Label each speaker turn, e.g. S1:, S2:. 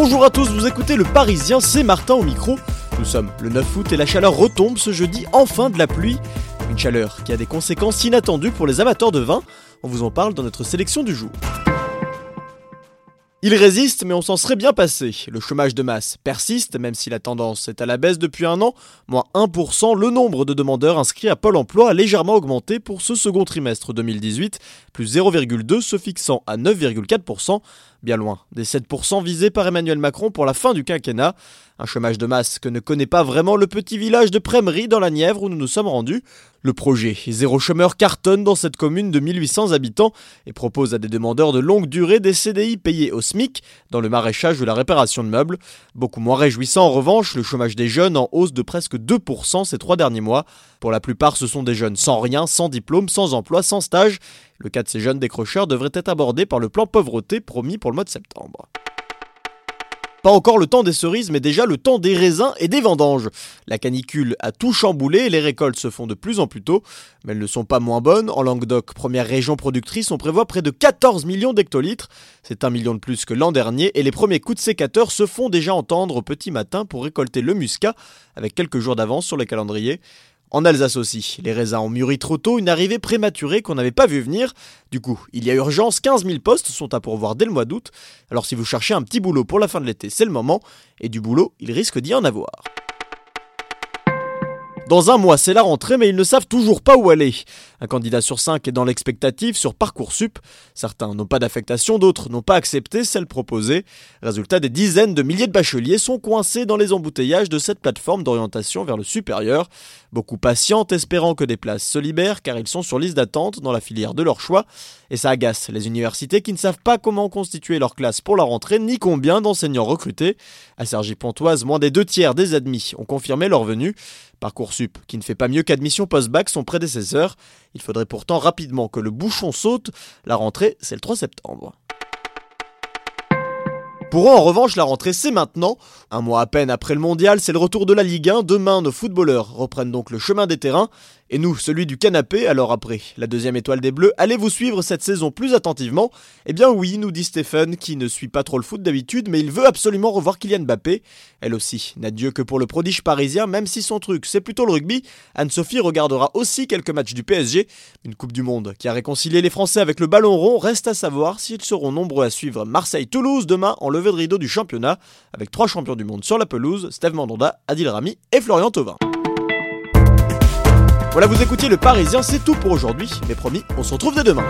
S1: Bonjour à tous, vous écoutez le Parisien, c'est Martin au micro. Nous sommes le 9 août et la chaleur retombe ce jeudi, enfin de la pluie. Une chaleur qui a des conséquences inattendues pour les amateurs de vin. On vous en parle dans notre sélection du jour. Il résiste, mais on s'en serait bien passé. Le chômage de masse persiste, même si la tendance est à la baisse depuis un an. Moins 1%, le nombre de demandeurs inscrits à Pôle emploi a légèrement augmenté pour ce second trimestre 2018, plus 0,2 se fixant à 9,4% bien loin des 7% visés par Emmanuel Macron pour la fin du quinquennat. Un chômage de masse que ne connaît pas vraiment le petit village de Prémery dans la Nièvre où nous nous sommes rendus. Le projet Zéro chômeur cartonne dans cette commune de 1800 habitants et propose à des demandeurs de longue durée des CDI payés au SMIC dans le maraîchage ou la réparation de meubles. Beaucoup moins réjouissant en revanche, le chômage des jeunes en hausse de presque 2% ces trois derniers mois. Pour la plupart, ce sont des jeunes sans rien, sans diplôme, sans emploi, sans stage. Le cas de ces jeunes décrocheurs devrait être abordé par le plan pauvreté promis pour le mois de septembre. Pas encore le temps des cerises, mais déjà le temps des raisins et des vendanges. La canicule a tout chamboulé et les récoltes se font de plus en plus tôt, mais elles ne sont pas moins bonnes. En Languedoc, première région productrice, on prévoit près de 14 millions d'hectolitres. C'est un million de plus que l'an dernier et les premiers coups de sécateur se font déjà entendre au petit matin pour récolter le muscat, avec quelques jours d'avance sur le calendrier. En Alsace aussi, les raisins ont mûri trop tôt, une arrivée prématurée qu'on n'avait pas vu venir. Du coup, il y a urgence, 15 000 postes sont à pourvoir dès le mois d'août. Alors si vous cherchez un petit boulot pour la fin de l'été, c'est le moment. Et du boulot, il risque d'y en avoir. Dans un mois, c'est la rentrée, mais ils ne savent toujours pas où aller. Un candidat sur cinq est dans l'expectative sur Parcoursup. Certains n'ont pas d'affectation, d'autres n'ont pas accepté celle proposée. Résultat, des dizaines de milliers de bacheliers sont coincés dans les embouteillages de cette plateforme d'orientation vers le supérieur. Beaucoup patientent, espérant que des places se libèrent, car ils sont sur liste d'attente dans la filière de leur choix. Et ça agace les universités qui ne savent pas comment constituer leur classe pour la rentrée, ni combien d'enseignants recruter. À Sergi-Pontoise, moins des deux tiers des admis ont confirmé leur venue. Parcoursup, qui ne fait pas mieux qu'admission post-bac, son prédécesseur. Il faudrait pourtant rapidement que le bouchon saute. La rentrée, c'est le 3 septembre. Pour eux, en revanche, la rentrée, c'est maintenant. Un mois à peine après le mondial, c'est le retour de la Ligue 1. Demain, nos footballeurs reprennent donc le chemin des terrains. Et nous, celui du canapé, alors après la deuxième étoile des Bleus, allez-vous suivre cette saison plus attentivement Eh bien oui, nous dit Stéphane, qui ne suit pas trop le foot d'habitude, mais il veut absolument revoir Kylian Mbappé. Elle aussi n'a Dieu que pour le prodige parisien, même si son truc c'est plutôt le rugby. Anne-Sophie regardera aussi quelques matchs du PSG. Une Coupe du Monde qui a réconcilié les Français avec le ballon rond. Reste à savoir s'ils seront nombreux à suivre Marseille-Toulouse demain en de rideau du championnat, avec trois champions du monde sur la pelouse, Steve Mandanda, Adil Rami et Florian Thauvin. Voilà, vous écoutiez le Parisien, c'est tout pour aujourd'hui. Mais promis, on se retrouve dès demain.